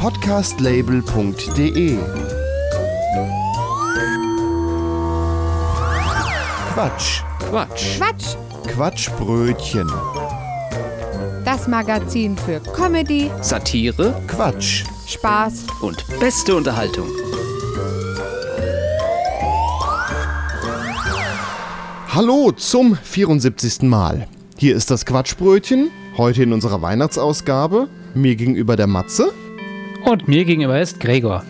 Podcastlabel.de Quatsch. Quatsch. Quatsch, Quatschbrötchen. das Magazin für Comedy, Satire Quatsch. Spaß und beste Unterhaltung. Hallo zum 74. Mal. Hier ist das Quatschbrötchen, heute in unserer Weihnachtsausgabe. Mir gegenüber der Matze. Und mir gegenüber ist Gregor.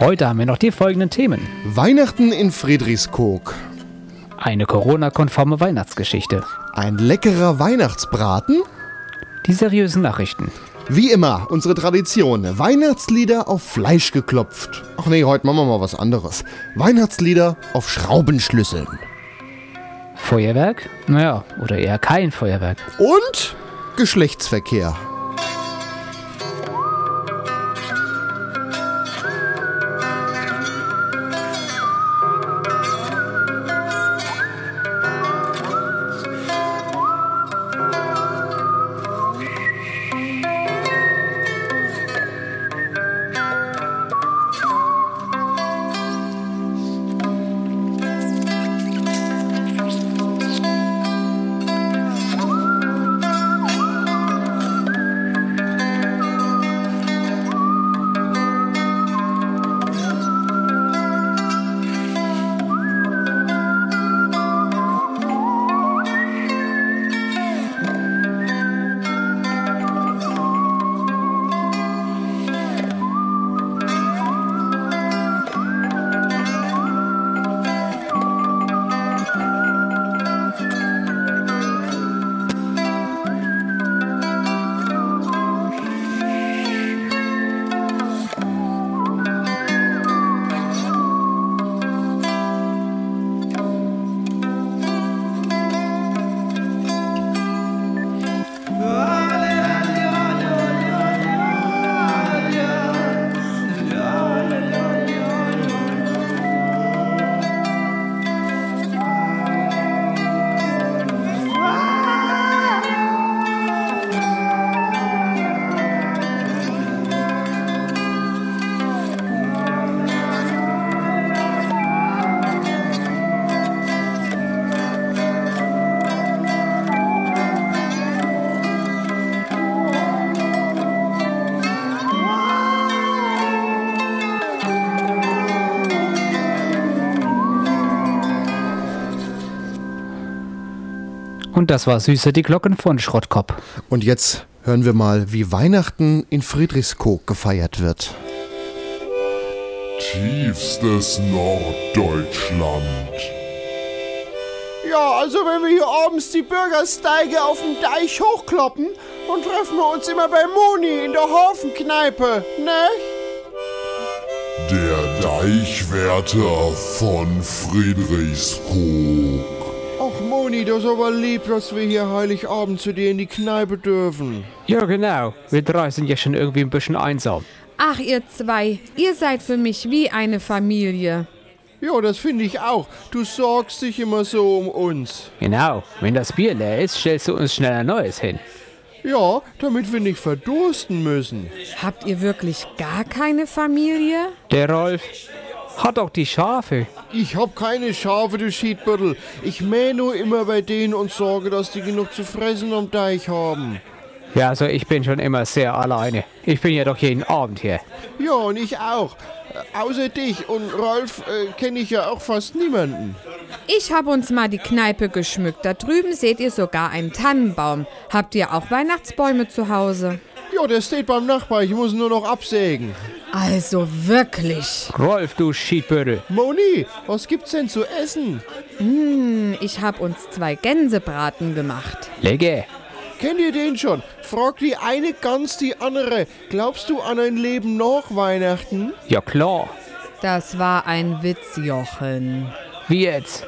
Heute haben wir noch die folgenden Themen. Weihnachten in Friedrichskoog. Eine Corona-konforme Weihnachtsgeschichte. Ein leckerer Weihnachtsbraten. Die seriösen Nachrichten. Wie immer, unsere Tradition. Weihnachtslieder auf Fleisch geklopft. Ach nee, heute machen wir mal was anderes. Weihnachtslieder auf Schraubenschlüsseln. Feuerwerk? Naja, oder eher kein Feuerwerk. Und Geschlechtsverkehr. Und das war Süße die Glocken von Schrottkopf. Und jetzt hören wir mal, wie Weihnachten in Friedrichskoog gefeiert wird. Tiefstes Norddeutschland. Ja, also wenn wir hier abends die Bürgersteige auf dem Deich hochkloppen, dann treffen wir uns immer bei Moni in der Hafenkneipe, ne? Der Deichwärter von Friedrichskoog. Moni, das ist aber lieb, dass wir hier Heiligabend zu dir in die Kneipe dürfen. Ja, genau. Wir drei sind ja schon irgendwie ein bisschen einsam. Ach, ihr zwei, ihr seid für mich wie eine Familie. Ja, das finde ich auch. Du sorgst dich immer so um uns. Genau. Wenn das Bier leer ist, stellst du uns schnell ein neues hin. Ja, damit wir nicht verdursten müssen. Habt ihr wirklich gar keine Familie? Der Rolf hat auch die Schafe. Ich hab keine Schafe, du Schiedbüttel. Ich mähe nur immer bei denen und sorge, dass die genug zu fressen am Deich haben. Ja, also ich bin schon immer sehr alleine. Ich bin ja doch jeden Abend hier. Ja, und ich auch. Äh, außer dich und Rolf äh, kenne ich ja auch fast niemanden. Ich hab uns mal die Kneipe geschmückt. Da drüben seht ihr sogar einen Tannenbaum. Habt ihr auch Weihnachtsbäume zu Hause? Ja, der steht beim Nachbar. Ich muss nur noch absägen. Also wirklich. Rolf, du Schiedbüttel. Moni, was gibt's denn zu essen? Ich hab uns zwei Gänsebraten gemacht. Legge. Kennt ihr den schon? Fragt die eine ganz die andere. Glaubst du an ein Leben nach Weihnachten? Ja klar. Das war ein Witz, Jochen. Wie jetzt?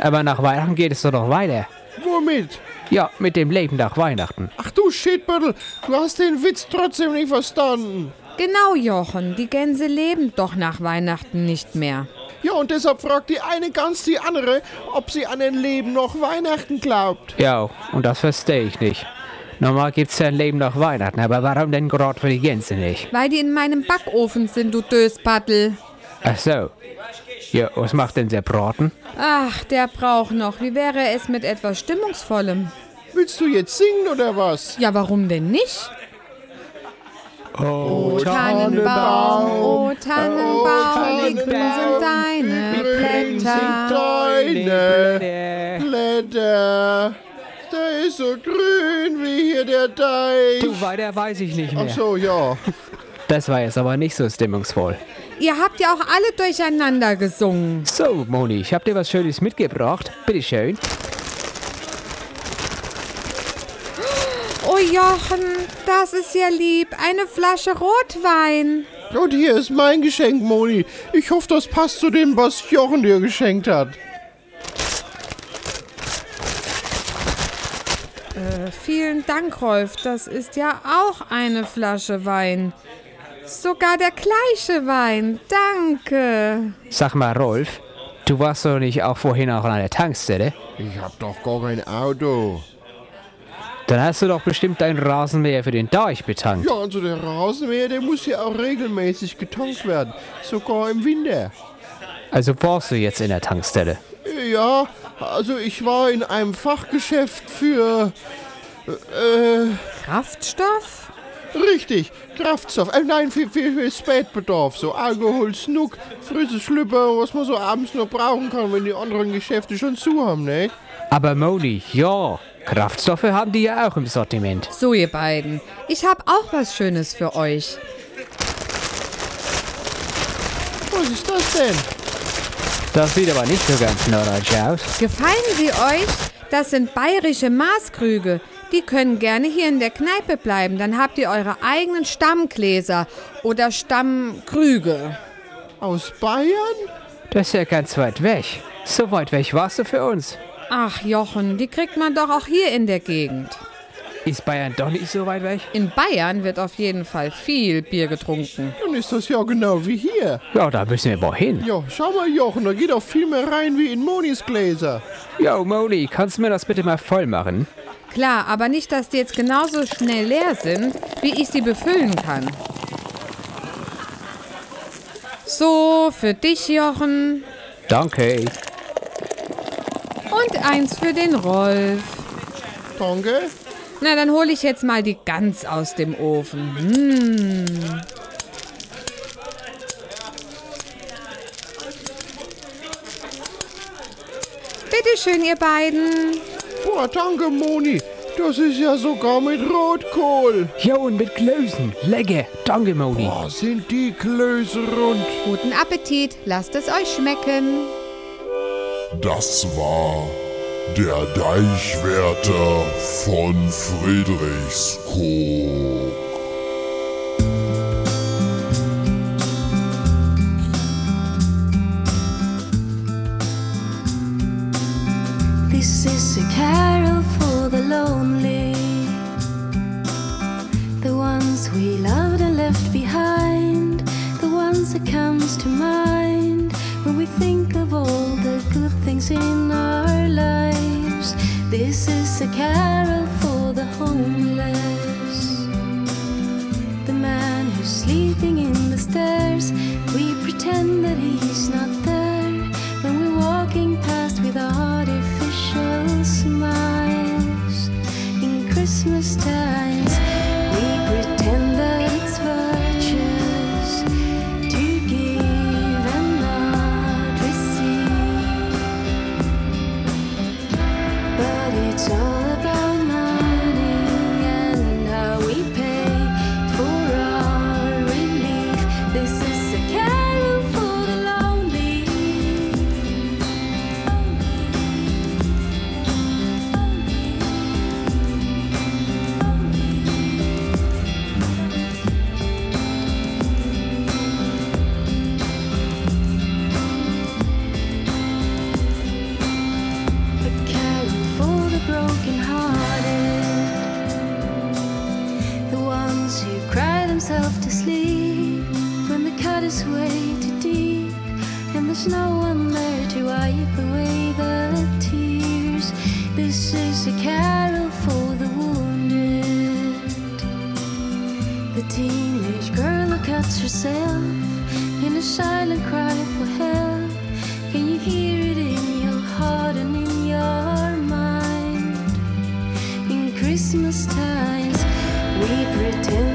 Aber nach Weihnachten geht es doch noch weiter. Womit? Ja, mit dem Leben nach Weihnachten. Ach du Shitbüttel, du hast den Witz trotzdem nicht verstanden. Genau, Jochen. Die Gänse leben doch nach Weihnachten nicht mehr. Ja, und deshalb fragt die eine ganz die andere, ob sie an ein Leben nach Weihnachten glaubt. Ja, und das verstehe ich nicht. Normal gibt's ja ein Leben nach Weihnachten, aber warum denn gerade für die Gänse nicht? Weil die in meinem Backofen sind, du Döspaddel. Ach so. Ja, was macht denn der Braten? Ach, der braucht noch. Wie wäre es mit etwas Stimmungsvollem? Willst du jetzt singen oder was? Ja, warum denn nicht? Oh, Tannenbaum, oh Tannenbaum, oh, wie grün sind deine Blätter. Deine Blätter. Der ist so grün wie hier der Deich. Du, weiter weiß ich nicht Ach mehr. so, ja. Das war jetzt aber nicht so stimmungsvoll. Ihr habt ja auch alle durcheinander gesungen. So, Moni, ich hab dir was Schönes mitgebracht. Bitteschön. Oh Jochen, das ist ja lieb. Eine Flasche Rotwein. Und hier ist mein Geschenk, Moni. Ich hoffe, das passt zu dem, was Jochen dir geschenkt hat. Äh, vielen Dank, Rolf. Das ist ja auch eine Flasche Wein. Sogar der gleiche Wein. Danke. Sag mal, Rolf, du warst doch nicht auch vorhin auch an einer Tankstelle? Ich hab doch gar kein Auto. Dann hast du doch bestimmt deinen Rasenmäher für den Deich betankt. Ja, also der Rasenmäher, der muss ja auch regelmäßig getankt werden. Sogar im Winter. Also warst du jetzt in der Tankstelle. Ja, also ich war in einem Fachgeschäft für... Äh, Kraftstoff? richtig, Kraftstoff. Äh, nein, für, für, für Spätbedarf. So Alkohol, Snuck, frische Schlüpper, was man so abends noch brauchen kann, wenn die anderen Geschäfte schon zu haben, ne? Aber Moni, ja, Kraftstoffe haben die ja auch im Sortiment. So, ihr beiden. Ich habe auch was Schönes für euch. Was ist das denn? Das sieht aber nicht so ganz norddeutsch aus. Gefallen sie euch? Das sind bayerische Maßkrüge. Die können gerne hier in der Kneipe bleiben. Dann habt ihr eure eigenen Stammgläser oder Stammkrüge. Aus Bayern? Das ist ja ganz weit weg. So weit weg warst du für uns. Ach, Jochen, die kriegt man doch auch hier in der Gegend. Ist Bayern doch nicht so weit weg? In Bayern wird auf jeden Fall viel Bier getrunken. Dann ist das ja genau wie hier. Ja, da müssen wir mal hin. Ja, schau mal, Jochen, da geht auch viel mehr rein wie in Monis Gläser. Jo, Moni, kannst du mir das bitte mal voll machen? Klar, aber nicht, dass die jetzt genauso schnell leer sind, wie ich sie befüllen kann. So, für dich, Jochen. Danke. Und eins für den Rolf. Danke. Na, dann hole ich jetzt mal die Gans aus dem Ofen. Hm. Bitte schön, ihr beiden. Boah, danke, Moni. Das ist ja sogar mit Rotkohl. Jo, und mit Klößen. Lecker. Danke, Moni. Boah, sind die Klöße rund. Guten Appetit. Lasst es euch schmecken. Das war der Deichwärter von Friedrichskoog. Mexican. Herself in a silent cry for help. Can you hear it in your heart and in your mind? In Christmas times, we pretend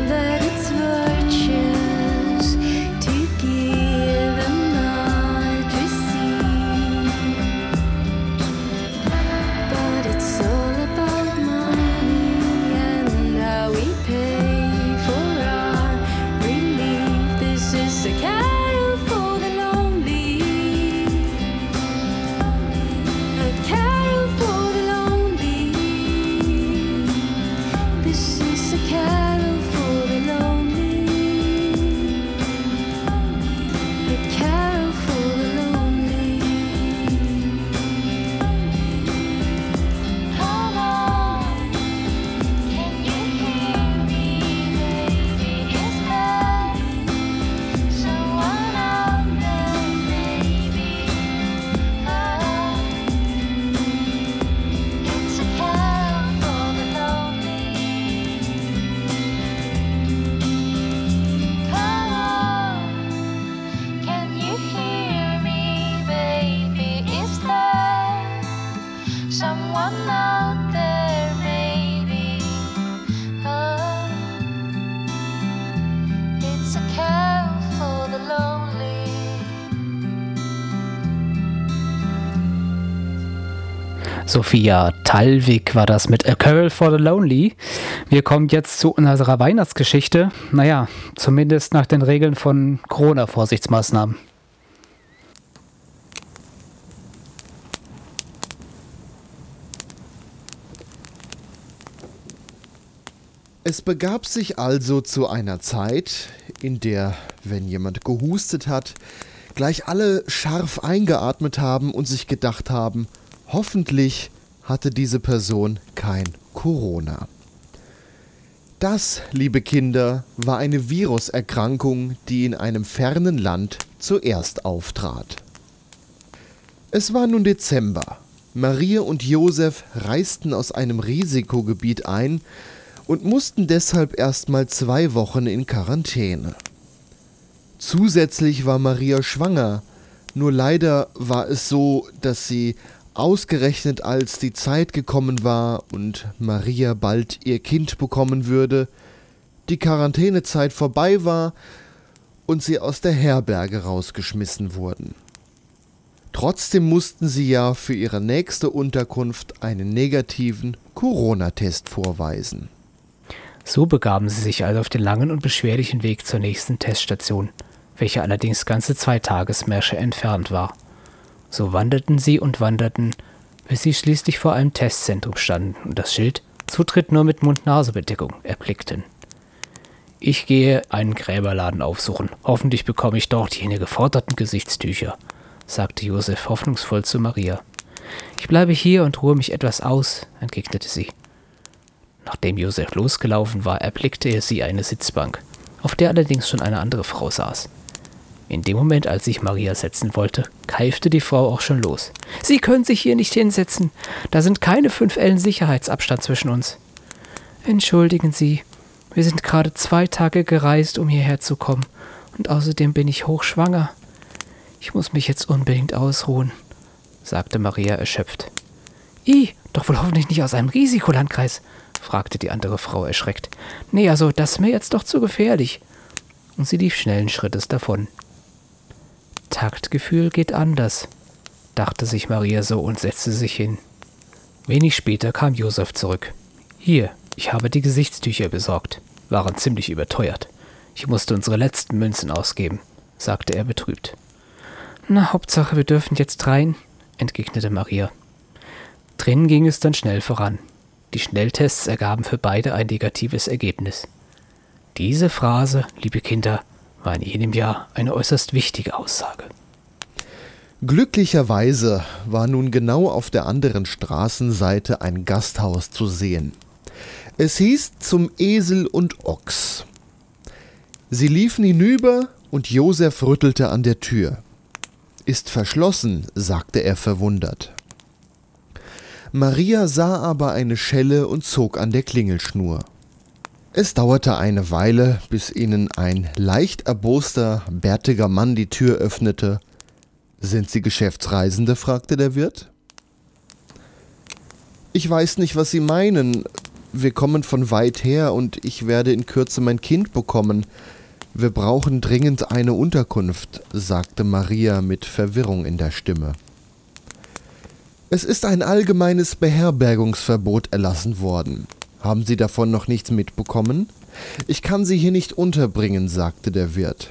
Sophia Talwig war das mit A Carol for the Lonely. Wir kommen jetzt zu unserer Weihnachtsgeschichte. Naja, zumindest nach den Regeln von Corona-Vorsichtsmaßnahmen. Es begab sich also zu einer Zeit, in der, wenn jemand gehustet hat, gleich alle scharf eingeatmet haben und sich gedacht haben, hoffentlich hatte diese Person kein Corona. Das, liebe Kinder, war eine Viruserkrankung, die in einem fernen Land zuerst auftrat. Es war nun Dezember. Maria und Josef reisten aus einem Risikogebiet ein und mussten deshalb erstmal zwei Wochen in Quarantäne. Zusätzlich war Maria schwanger, nur leider war es so, dass sie ausgerechnet als die Zeit gekommen war und Maria bald ihr Kind bekommen würde, die Quarantänezeit vorbei war und sie aus der Herberge rausgeschmissen wurden. Trotzdem mussten sie ja für ihre nächste Unterkunft einen negativen Corona-Test vorweisen. So begaben sie sich also auf den langen und beschwerlichen Weg zur nächsten Teststation, welche allerdings ganze zwei Tagesmärsche entfernt war. So wanderten sie und wanderten, bis sie schließlich vor einem Testzentrum standen und das Schild Zutritt nur mit Mund-Nase-Bedeckung erblickten. Ich gehe einen Gräberladen aufsuchen. Hoffentlich bekomme ich dort jene geforderten Gesichtstücher, sagte Josef hoffnungsvoll zu Maria. Ich bleibe hier und ruhe mich etwas aus, entgegnete sie. Nachdem Josef losgelaufen war, erblickte er sie eine Sitzbank, auf der allerdings schon eine andere Frau saß. In dem Moment, als sich Maria setzen wollte, keifte die Frau auch schon los. Sie können sich hier nicht hinsetzen. Da sind keine fünf Ellen Sicherheitsabstand zwischen uns. Entschuldigen Sie, wir sind gerade zwei Tage gereist, um hierher zu kommen. Und außerdem bin ich hochschwanger. Ich muss mich jetzt unbedingt ausruhen, sagte Maria erschöpft. I, doch wohl hoffentlich nicht aus einem Risikolandkreis, fragte die andere Frau erschreckt. Nee, also das ist mir jetzt doch zu gefährlich. Und sie lief schnellen Schrittes davon. Taktgefühl geht anders, dachte sich Maria so und setzte sich hin. Wenig später kam Josef zurück. Hier, ich habe die Gesichtstücher besorgt. Waren ziemlich überteuert. Ich musste unsere letzten Münzen ausgeben, sagte er betrübt. Na, Hauptsache, wir dürfen jetzt rein, entgegnete Maria. Drinnen ging es dann schnell voran. Die Schnelltests ergaben für beide ein negatives Ergebnis. Diese Phrase, liebe Kinder, war in jenem Jahr eine äußerst wichtige Aussage. Glücklicherweise war nun genau auf der anderen Straßenseite ein Gasthaus zu sehen. Es hieß zum Esel und Ochs. Sie liefen hinüber und Josef rüttelte an der Tür. ist verschlossen, sagte er verwundert. Maria sah aber eine Schelle und zog an der Klingelschnur. Es dauerte eine Weile, bis ihnen ein leicht erboster, bärtiger Mann die Tür öffnete. Sind Sie Geschäftsreisende? fragte der Wirt. Ich weiß nicht, was Sie meinen. Wir kommen von weit her und ich werde in Kürze mein Kind bekommen. Wir brauchen dringend eine Unterkunft, sagte Maria mit Verwirrung in der Stimme. Es ist ein allgemeines Beherbergungsverbot erlassen worden. Haben Sie davon noch nichts mitbekommen? Ich kann Sie hier nicht unterbringen, sagte der Wirt.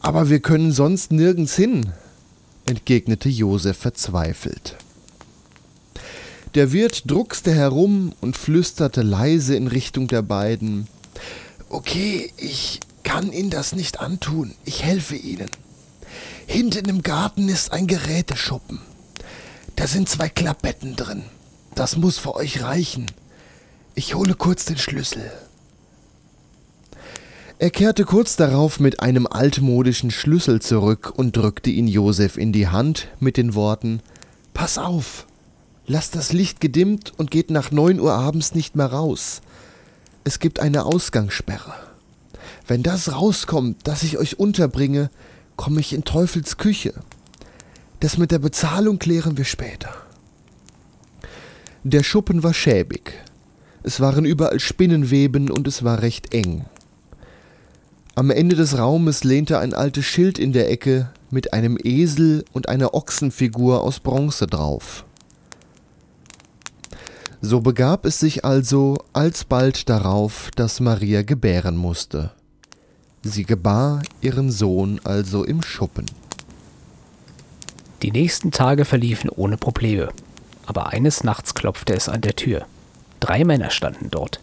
Aber wir können sonst nirgends hin, entgegnete Josef verzweifelt. Der Wirt druckste herum und flüsterte leise in Richtung der beiden. Okay, ich kann Ihnen das nicht antun. Ich helfe Ihnen. Hinten im Garten ist ein Geräteschuppen. Da sind zwei Klappbetten drin. Das muss für euch reichen. Ich hole kurz den Schlüssel. Er kehrte kurz darauf mit einem altmodischen Schlüssel zurück und drückte ihn Josef in die Hand mit den Worten Pass auf, lasst das Licht gedimmt und geht nach neun Uhr abends nicht mehr raus. Es gibt eine Ausgangssperre. Wenn das rauskommt, dass ich euch unterbringe, komme ich in Teufels Küche. Das mit der Bezahlung klären wir später. Der Schuppen war schäbig. Es waren überall Spinnenweben und es war recht eng. Am Ende des Raumes lehnte ein altes Schild in der Ecke mit einem Esel und einer Ochsenfigur aus Bronze drauf. So begab es sich also alsbald darauf, dass Maria gebären musste. Sie gebar ihren Sohn also im Schuppen. Die nächsten Tage verliefen ohne Probleme. Aber eines Nachts klopfte es an der Tür. Drei Männer standen dort.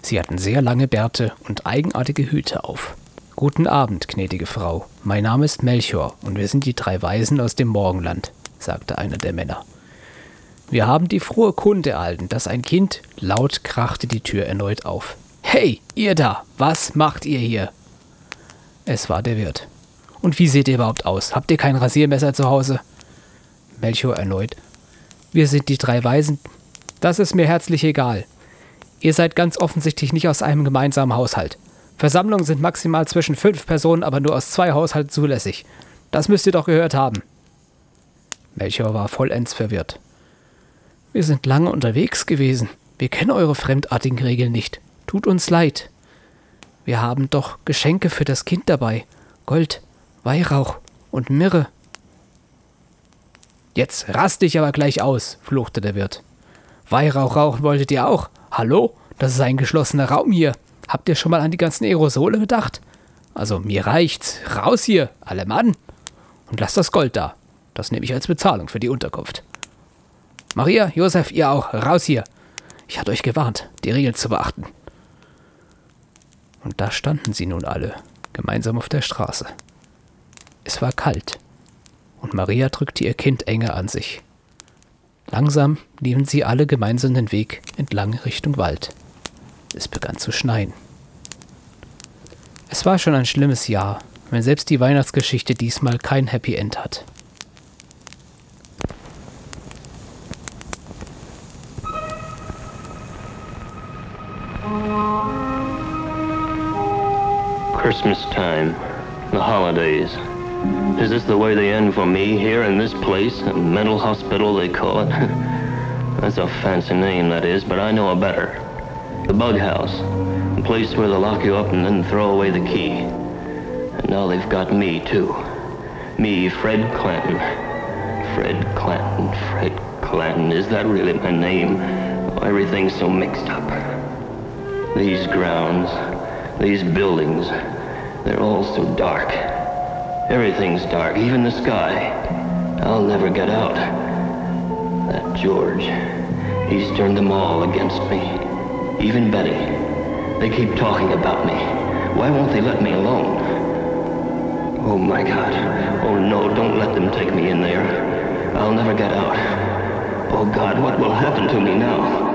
Sie hatten sehr lange Bärte und eigenartige Hüte auf. Guten Abend, gnädige Frau. Mein Name ist Melchior und wir sind die drei Weisen aus dem Morgenland, sagte einer der Männer. Wir haben die frohe Kunde erhalten, dass ein Kind laut krachte die Tür erneut auf. Hey, ihr da, was macht ihr hier? Es war der Wirt. Und wie seht ihr überhaupt aus? Habt ihr kein Rasiermesser zu Hause? Melchior erneut. Wir sind die drei Weisen. Das ist mir herzlich egal. Ihr seid ganz offensichtlich nicht aus einem gemeinsamen Haushalt. Versammlungen sind maximal zwischen fünf Personen, aber nur aus zwei Haushalten zulässig. Das müsst ihr doch gehört haben. Melchior war vollends verwirrt. Wir sind lange unterwegs gewesen. Wir kennen eure fremdartigen Regeln nicht. Tut uns leid. Wir haben doch Geschenke für das Kind dabei. Gold, Weihrauch und Mirre. Jetzt rast dich aber gleich aus, fluchte der Wirt. Weihrauch rauchen wolltet ihr auch? Hallo? Das ist ein geschlossener Raum hier. Habt ihr schon mal an die ganzen Aerosole gedacht? Also mir reicht's. Raus hier, alle Mann. Und lasst das Gold da. Das nehme ich als Bezahlung für die Unterkunft. Maria, Josef, ihr auch, raus hier. Ich hatte euch gewarnt, die Regeln zu beachten. Und da standen sie nun alle, gemeinsam auf der Straße. Es war kalt, und Maria drückte ihr Kind enger an sich. Langsam liefen sie alle gemeinsam den Weg entlang Richtung Wald. Es begann zu schneien. Es war schon ein schlimmes Jahr, wenn selbst die Weihnachtsgeschichte diesmal kein Happy End hat. Christmas time, the holidays. Is this the way they end for me here in this place? A mental hospital, they call it. That's a fancy name, that is, but I know a better. The bug house. A place where they lock you up and then throw away the key. And now they've got me, too. Me, Fred Clanton. Fred Clanton, Fred Clanton. Is that really my name? Oh, everything's so mixed up. These grounds, these buildings, they're all so dark. Everything's dark, even the sky. I'll never get out. That George, he's turned them all against me. Even Betty. They keep talking about me. Why won't they let me alone? Oh my God. Oh no, don't let them take me in there. I'll never get out. Oh God, what will happen to me now?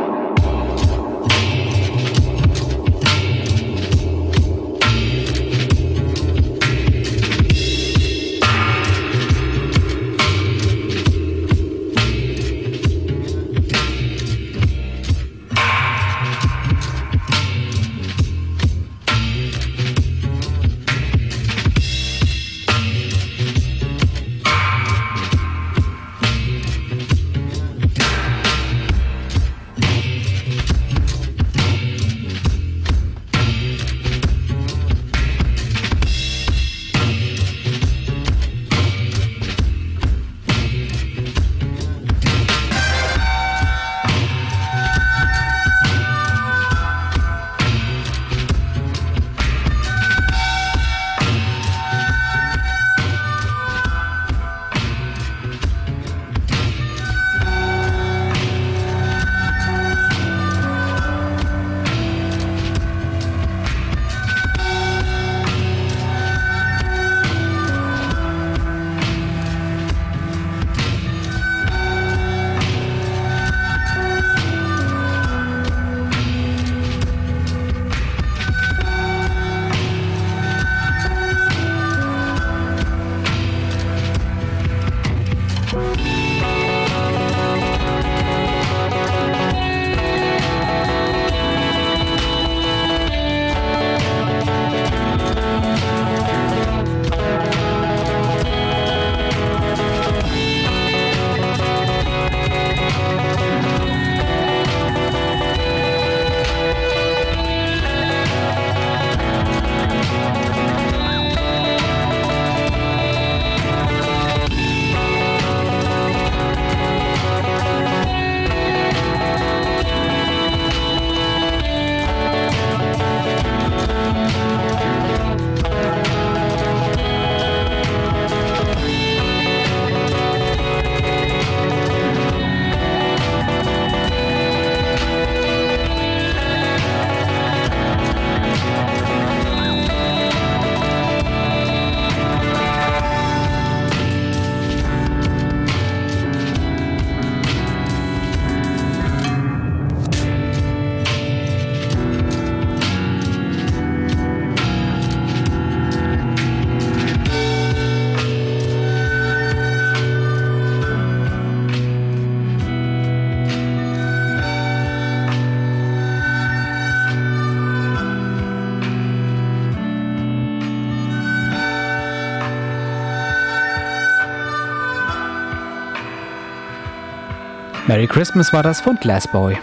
Merry Christmas war das von Glassboy.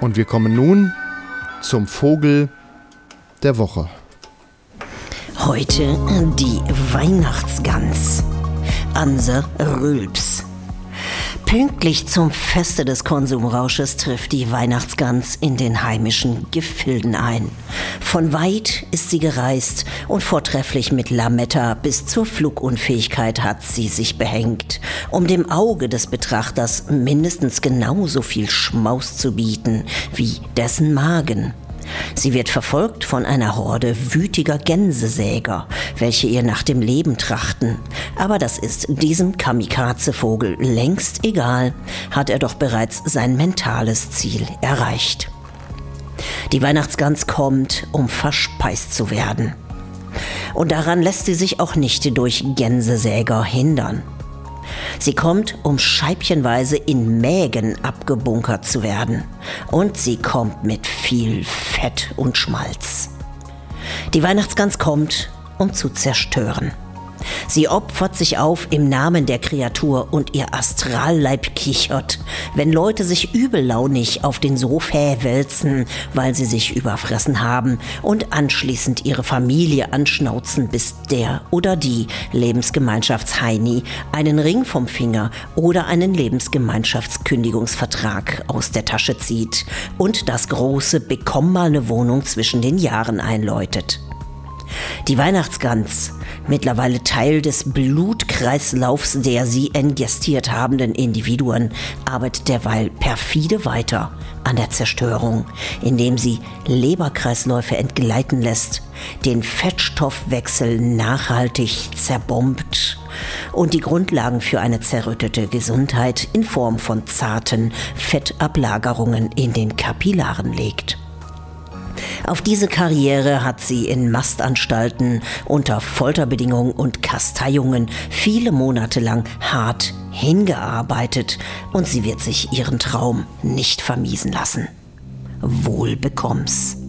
Und wir kommen nun zum Vogel der Woche. Heute die Weihnachtsgans. Anse Rülps. Pünktlich zum Feste des Konsumrausches trifft die Weihnachtsgans in den heimischen Gefilden ein. Von weit ist sie gereist und vortrefflich mit Lametta bis zur Flugunfähigkeit hat sie sich behängt, um dem Auge des Betrachters mindestens genauso viel Schmaus zu bieten wie dessen Magen. Sie wird verfolgt von einer Horde wütiger Gänsesäger, welche ihr nach dem Leben trachten. Aber das ist diesem Kamikaze-Vogel längst egal, hat er doch bereits sein mentales Ziel erreicht. Die Weihnachtsgans kommt, um verspeist zu werden. Und daran lässt sie sich auch nicht durch Gänsesäger hindern. Sie kommt, um scheibchenweise in Mägen abgebunkert zu werden. Und sie kommt mit viel Fett und Schmalz. Die Weihnachtsgans kommt, um zu zerstören. Sie opfert sich auf im Namen der Kreatur und ihr Astralleib kichert, wenn Leute sich übellaunig auf den Sofa wälzen, weil sie sich überfressen haben und anschließend ihre Familie anschnauzen, bis der oder die Lebensgemeinschaftsheini einen Ring vom Finger oder einen Lebensgemeinschaftskündigungsvertrag aus der Tasche zieht und das große Bekomm mal eine Wohnung zwischen den Jahren einläutet. Die Weihnachtsgans, mittlerweile Teil des Blutkreislaufs der sie engestiert habenden Individuen, arbeitet derweil perfide weiter an der Zerstörung, indem sie Leberkreisläufe entgleiten lässt, den Fettstoffwechsel nachhaltig zerbombt und die Grundlagen für eine zerrüttete Gesundheit in Form von zarten Fettablagerungen in den Kapillaren legt. Auf diese Karriere hat sie in Mastanstalten unter Folterbedingungen und Kasteiungen viele Monate lang hart hingearbeitet und sie wird sich ihren Traum nicht vermiesen lassen. Wohl bekomm's.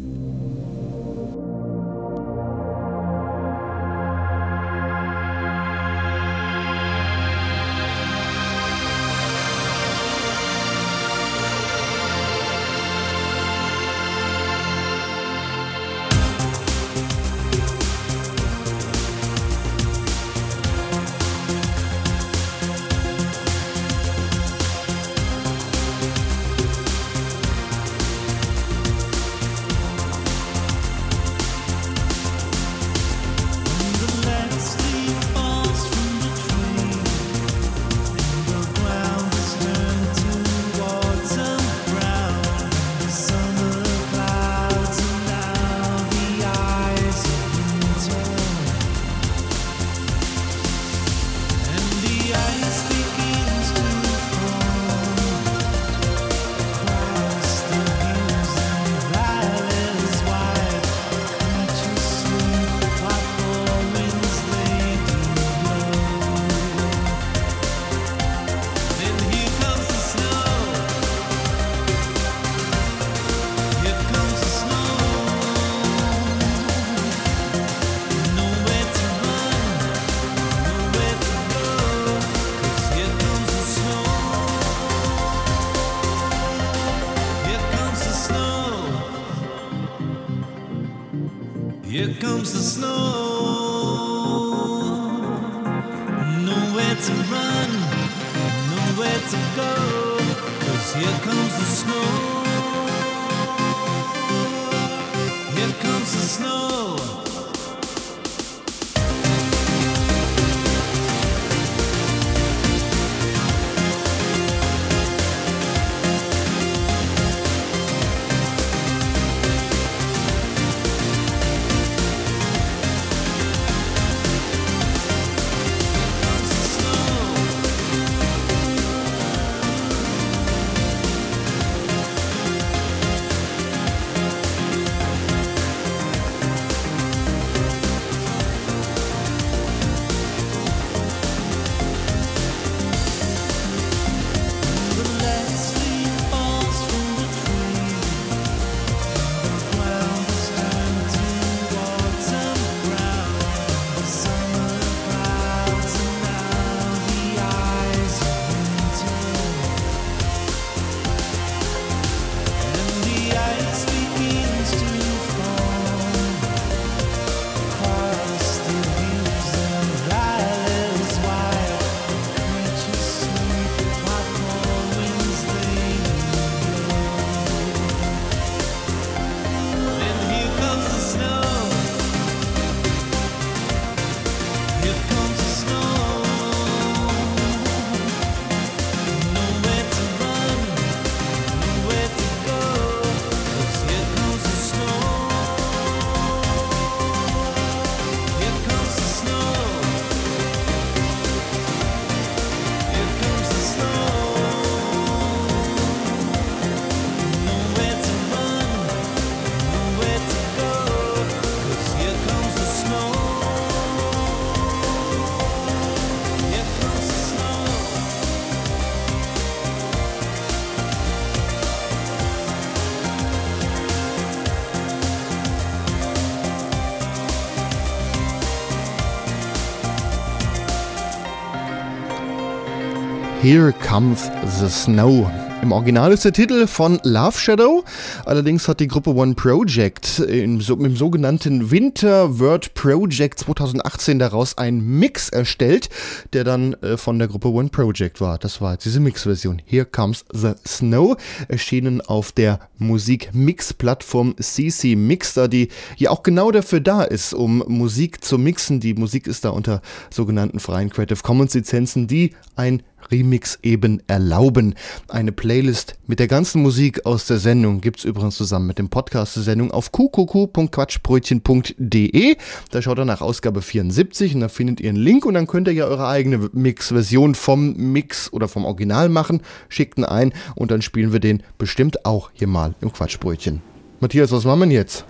Here Comes the Snow. Im Original ist der Titel von Love Shadow. Allerdings hat die Gruppe One Project im, im sogenannten Winter Word Project 2018 daraus einen Mix erstellt, der dann äh, von der Gruppe One Project war. Das war jetzt diese Mix-Version. Here Comes the Snow, erschienen auf der Musik-Mix-Plattform CC Mixer, die ja auch genau dafür da ist, um Musik zu mixen. Die Musik ist da unter sogenannten freien Creative Commons Lizenzen, die ein Remix eben erlauben. Eine Playlist mit der ganzen Musik aus der Sendung gibt es übrigens zusammen mit dem Podcast der Sendung auf qqq.quatschbrötchen.de. Da schaut ihr nach Ausgabe 74 und da findet ihr einen Link und dann könnt ihr ja eure eigene Mix-Version vom Mix oder vom Original machen. Schickt ihn ein und dann spielen wir den bestimmt auch hier mal im Quatschbrötchen. Matthias, was machen wir jetzt?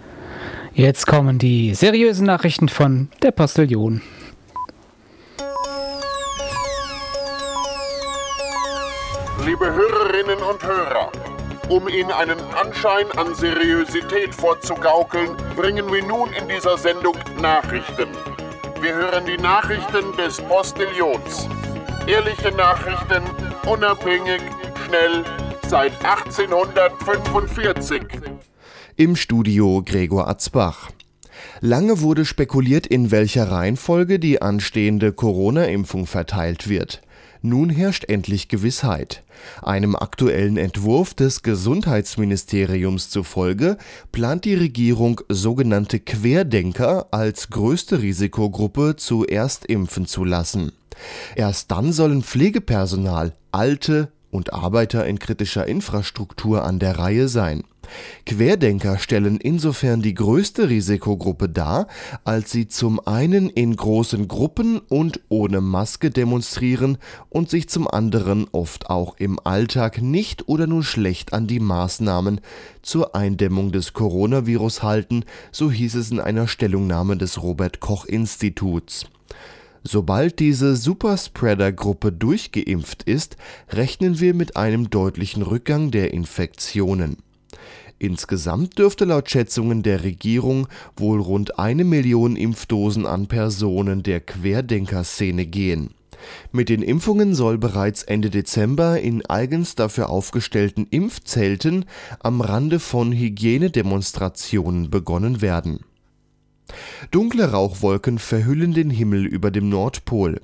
Jetzt kommen die seriösen Nachrichten von der Postillion. Liebe Hörerinnen und Hörer, um Ihnen einen Anschein an Seriosität vorzugaukeln, bringen wir nun in dieser Sendung Nachrichten. Wir hören die Nachrichten des Postillions. Ehrliche Nachrichten, unabhängig, schnell, seit 1845. Im Studio Gregor Atzbach. Lange wurde spekuliert, in welcher Reihenfolge die anstehende Corona-Impfung verteilt wird. Nun herrscht endlich Gewissheit. Einem aktuellen Entwurf des Gesundheitsministeriums zufolge plant die Regierung sogenannte Querdenker als größte Risikogruppe zuerst impfen zu lassen. Erst dann sollen Pflegepersonal, Alte und Arbeiter in kritischer Infrastruktur an der Reihe sein. Querdenker stellen insofern die größte Risikogruppe dar, als sie zum einen in großen Gruppen und ohne Maske demonstrieren und sich zum anderen oft auch im Alltag nicht oder nur schlecht an die Maßnahmen zur Eindämmung des Coronavirus halten, so hieß es in einer Stellungnahme des Robert Koch Instituts. Sobald diese Superspreader-Gruppe durchgeimpft ist, rechnen wir mit einem deutlichen Rückgang der Infektionen. Insgesamt dürfte laut Schätzungen der Regierung wohl rund eine Million Impfdosen an Personen der Querdenker-Szene gehen. Mit den Impfungen soll bereits Ende Dezember in eigens dafür aufgestellten Impfzelten am Rande von Hygienedemonstrationen begonnen werden Dunkle Rauchwolken verhüllen den Himmel über dem Nordpol.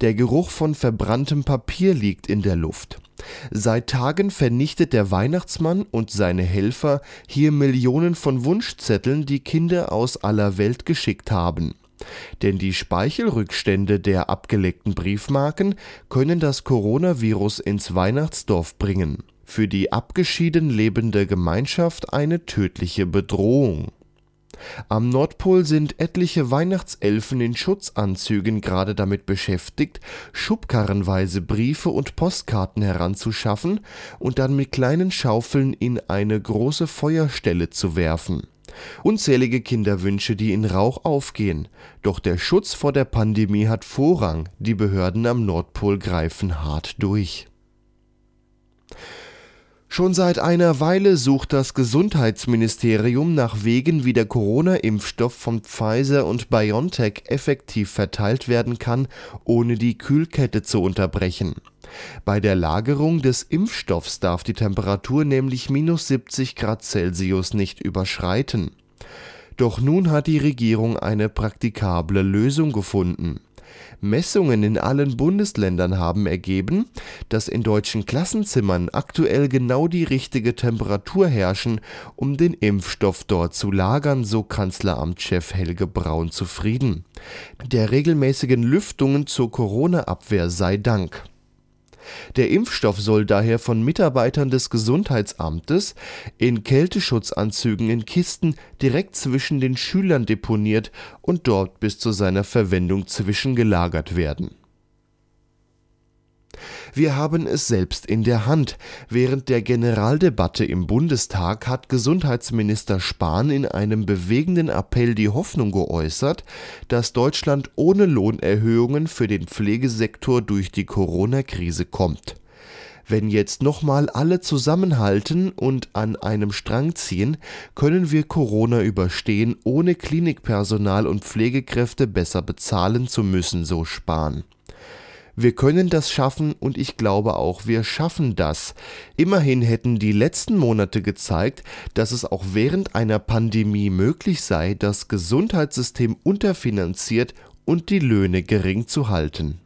Der Geruch von verbranntem Papier liegt in der Luft. Seit Tagen vernichtet der Weihnachtsmann und seine Helfer hier Millionen von Wunschzetteln, die Kinder aus aller Welt geschickt haben. Denn die Speichelrückstände der abgeleckten Briefmarken können das Coronavirus ins Weihnachtsdorf bringen. Für die abgeschieden lebende Gemeinschaft eine tödliche Bedrohung. Am Nordpol sind etliche Weihnachtselfen in Schutzanzügen gerade damit beschäftigt, schubkarrenweise Briefe und Postkarten heranzuschaffen und dann mit kleinen Schaufeln in eine große Feuerstelle zu werfen. Unzählige Kinderwünsche, die in Rauch aufgehen. Doch der Schutz vor der Pandemie hat Vorrang, die Behörden am Nordpol greifen hart durch. Schon seit einer Weile sucht das Gesundheitsministerium nach Wegen, wie der Corona-Impfstoff von Pfizer und BioNTech effektiv verteilt werden kann, ohne die Kühlkette zu unterbrechen. Bei der Lagerung des Impfstoffs darf die Temperatur nämlich minus 70 Grad Celsius nicht überschreiten. Doch nun hat die Regierung eine praktikable Lösung gefunden Messungen in allen Bundesländern haben ergeben, dass in deutschen Klassenzimmern aktuell genau die richtige Temperatur herrschen, um den Impfstoff dort zu lagern, so Kanzleramtschef Helge Braun zufrieden. Der regelmäßigen Lüftungen zur Corona-Abwehr sei Dank der Impfstoff soll daher von Mitarbeitern des Gesundheitsamtes in Kälteschutzanzügen in Kisten direkt zwischen den Schülern deponiert und dort bis zu seiner Verwendung zwischengelagert werden wir haben es selbst in der Hand. Während der Generaldebatte im Bundestag hat Gesundheitsminister Spahn in einem bewegenden Appell die Hoffnung geäußert, dass Deutschland ohne Lohnerhöhungen für den Pflegesektor durch die Corona-Krise kommt. Wenn jetzt nochmal alle zusammenhalten und an einem Strang ziehen, können wir Corona überstehen, ohne Klinikpersonal und Pflegekräfte besser bezahlen zu müssen, so Spahn. Wir können das schaffen und ich glaube auch, wir schaffen das. Immerhin hätten die letzten Monate gezeigt, dass es auch während einer Pandemie möglich sei, das Gesundheitssystem unterfinanziert und die Löhne gering zu halten.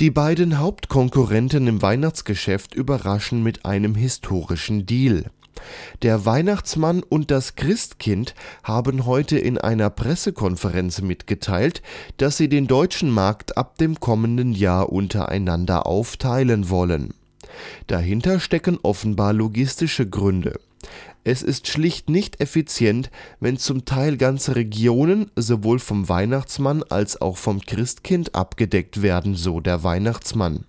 Die beiden Hauptkonkurrenten im Weihnachtsgeschäft überraschen mit einem historischen Deal. Der Weihnachtsmann und das Christkind haben heute in einer Pressekonferenz mitgeteilt, dass sie den deutschen Markt ab dem kommenden Jahr untereinander aufteilen wollen. Dahinter stecken offenbar logistische Gründe. Es ist schlicht nicht effizient, wenn zum Teil ganze Regionen sowohl vom Weihnachtsmann als auch vom Christkind abgedeckt werden, so der Weihnachtsmann.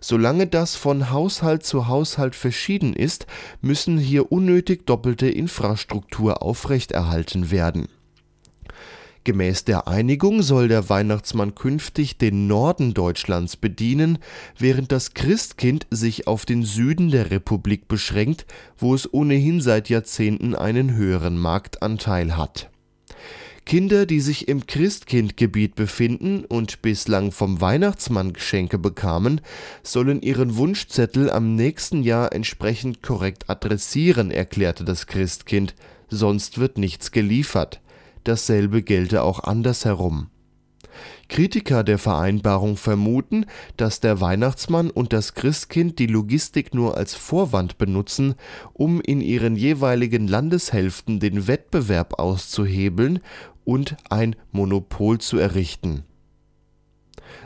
Solange das von Haushalt zu Haushalt verschieden ist, müssen hier unnötig doppelte Infrastruktur aufrechterhalten werden. Gemäß der Einigung soll der Weihnachtsmann künftig den Norden Deutschlands bedienen, während das Christkind sich auf den Süden der Republik beschränkt, wo es ohnehin seit Jahrzehnten einen höheren Marktanteil hat. Kinder, die sich im Christkindgebiet befinden und bislang vom Weihnachtsmann Geschenke bekamen, sollen ihren Wunschzettel am nächsten Jahr entsprechend korrekt adressieren, erklärte das Christkind, sonst wird nichts geliefert. Dasselbe gelte auch andersherum. Kritiker der Vereinbarung vermuten, dass der Weihnachtsmann und das Christkind die Logistik nur als Vorwand benutzen, um in ihren jeweiligen Landeshälften den Wettbewerb auszuhebeln und ein Monopol zu errichten.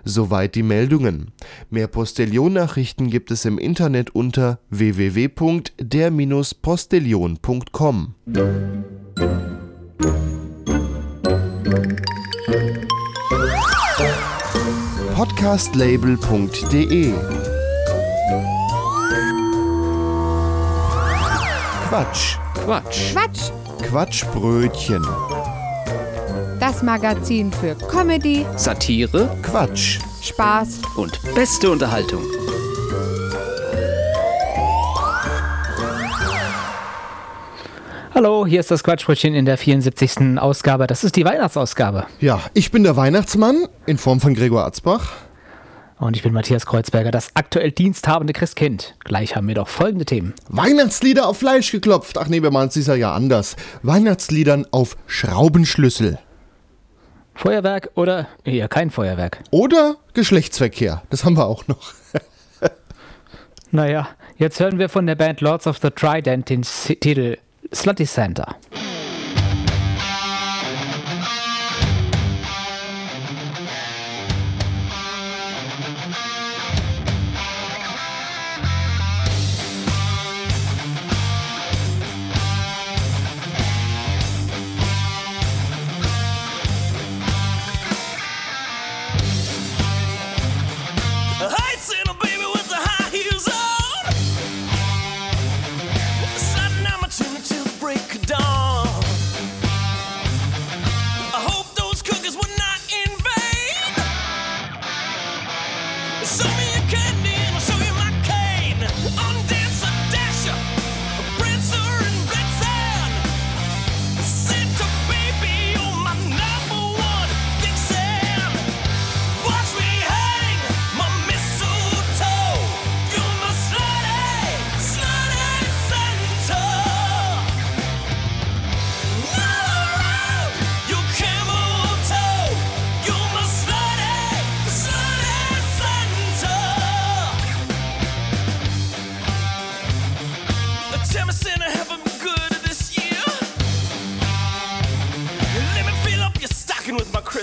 Soweit die Meldungen. Mehr Postillon-Nachrichten gibt es im Internet unter www.der-postillon.com. Podcastlabel.de Quatsch. Quatsch. Quatsch. Quatschbrötchen. Das Magazin für Comedy, Satire, Quatsch. Spaß und beste Unterhaltung. Hallo, hier ist das Quatschbrötchen in der 74. Ausgabe. Das ist die Weihnachtsausgabe. Ja, ich bin der Weihnachtsmann in Form von Gregor Arzbach. Und ich bin Matthias Kreuzberger, das aktuell diensthabende Christkind. Gleich haben wir doch folgende Themen. Weihnachtslieder auf Fleisch geklopft. Ach nee, wir machen es dieser Jahr anders. Weihnachtsliedern auf Schraubenschlüssel. Feuerwerk oder eher kein Feuerwerk? Oder Geschlechtsverkehr. Das haben wir auch noch. Naja, jetzt hören wir von der Band Lords of the Trident den Titel Slutty Santa.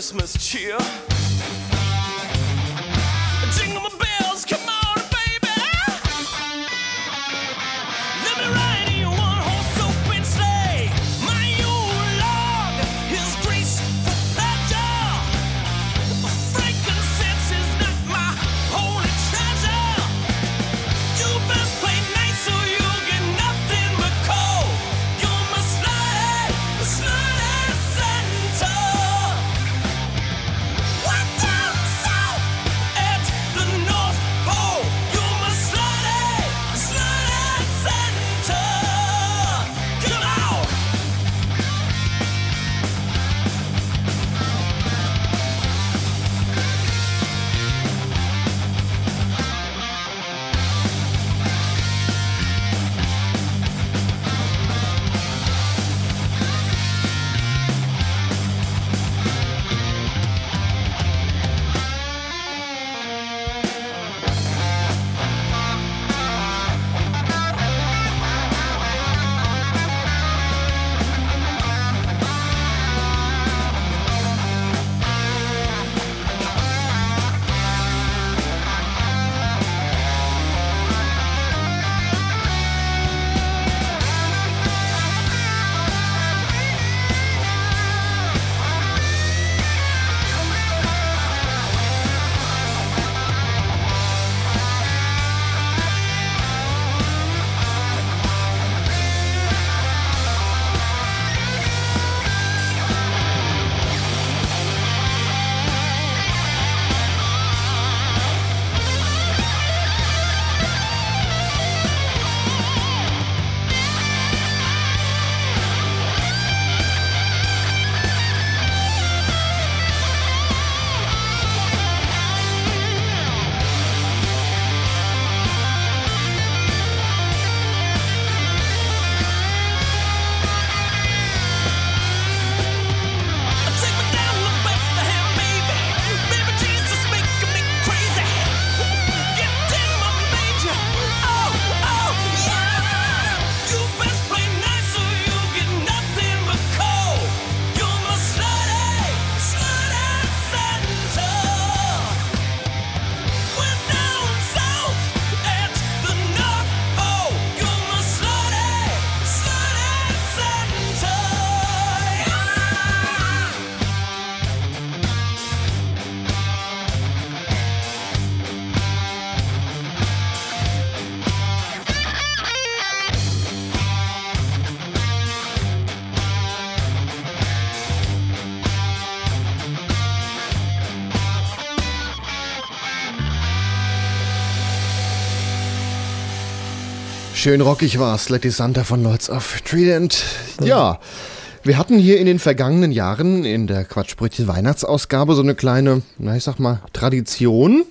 Christmas cheer. Schön rockig war's, Letty Santa von Lords of Trident. Ja, wir hatten hier in den vergangenen Jahren in der Quatschbrötchen Weihnachtsausgabe so eine kleine, na ich sag mal, Tradition.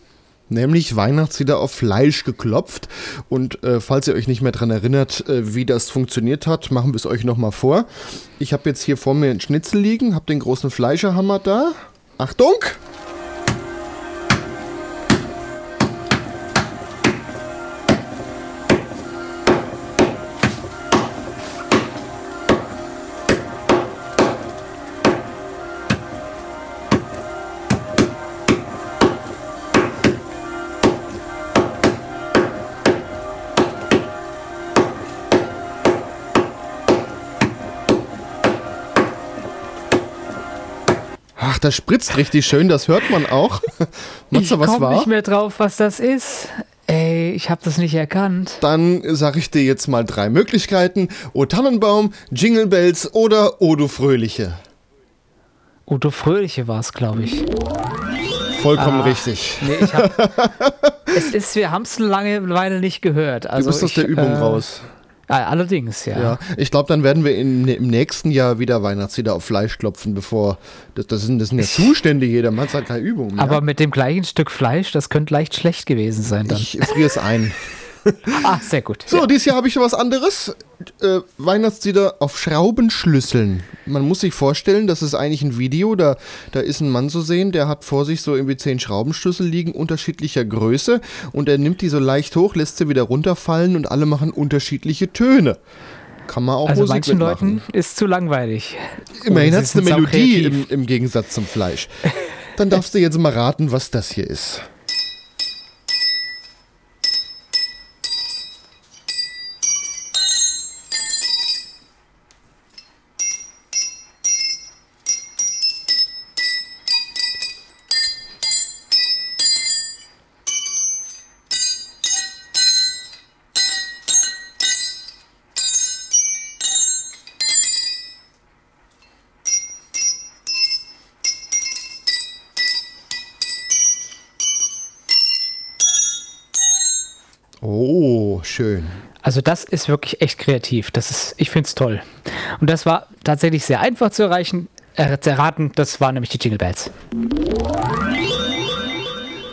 Nämlich Weihnachtslieder auf Fleisch geklopft. Und äh, falls ihr euch nicht mehr dran erinnert, äh, wie das funktioniert hat, machen wir es euch nochmal vor. Ich habe jetzt hier vor mir einen Schnitzel liegen, habe den großen Fleischerhammer da. Achtung! Ach, das spritzt richtig schön, das hört man auch. Ich Matze, was komme war? nicht mehr drauf, was das ist. Ey, ich habe das nicht erkannt. Dann sage ich dir jetzt mal drei Möglichkeiten. O Tannenbaum, Jingle Bells oder O du Fröhliche. Udo Fröhliche war es, glaube ich. Vollkommen Ah, richtig. Nee, ich hab, es ist, wir haben es eine lange Weile nicht gehört. Also du bist aus ich, der Übung äh, raus. Ah, Allerdings, ja. Ja, ich glaube, dann werden wir in, im nächsten Jahr wieder Weihnachtslieder auf Fleisch klopfen, bevor. Das, das, sind, das sind ja Zustände, jeder Mann hat keine Übung mehr. Aber mit dem gleichen Stück Fleisch, das könnte leicht schlecht gewesen sein dann. ich friere es ein. ah, sehr gut. So, dieses Jahr habe ich was anderes. Äh, Weihnachtslieder auf Schraubenschlüsseln. Man muss sich vorstellen, das ist eigentlich ein Video, da, da ist ein Mann zu sehen, der hat vor sich so irgendwie zehn Schraubenschlüssel liegen, unterschiedlicher Größe und er nimmt die so leicht hoch, lässt sie wieder runterfallen und alle machen unterschiedliche Töne. Kann man auch Also Musik manchen mitmachen. Leuten ist zu langweilig. Immerhin hat es eine Melodie im, im Gegensatz zum Fleisch. Dann darfst du jetzt mal raten, was das hier ist. Schön. Also das ist wirklich echt kreativ. Das ist, ich finde es toll. Und das war tatsächlich sehr einfach zu erreichen, äh, zu erraten. Das waren nämlich die Jingle Bells.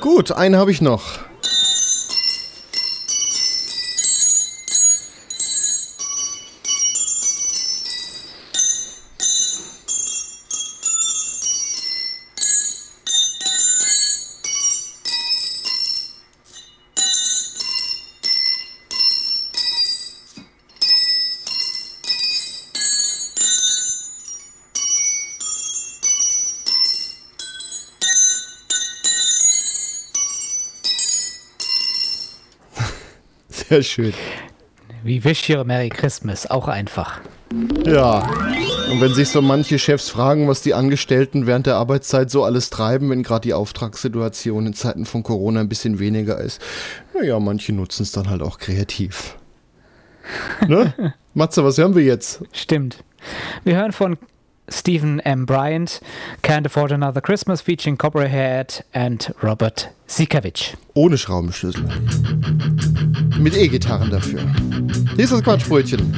Gut, einen habe ich noch. Sehr schön. Wie Wish You a Merry Christmas. Auch einfach. Ja. Und wenn sich so manche Chefs fragen, was die Angestellten während der Arbeitszeit so alles treiben, wenn gerade die Auftragssituation in Zeiten von Corona ein bisschen weniger ist, naja, manche nutzen es dann halt auch kreativ. Ne? Matze, was hören wir jetzt? Stimmt. Wir hören von Stephen M. Bryant, Can't Afford Another Christmas, featuring Copperhead and Robert Sikavich. Ohne Schraubenschlüssel. Mit E-Gitarren dafür. Hier ist das Quatschbrötchen.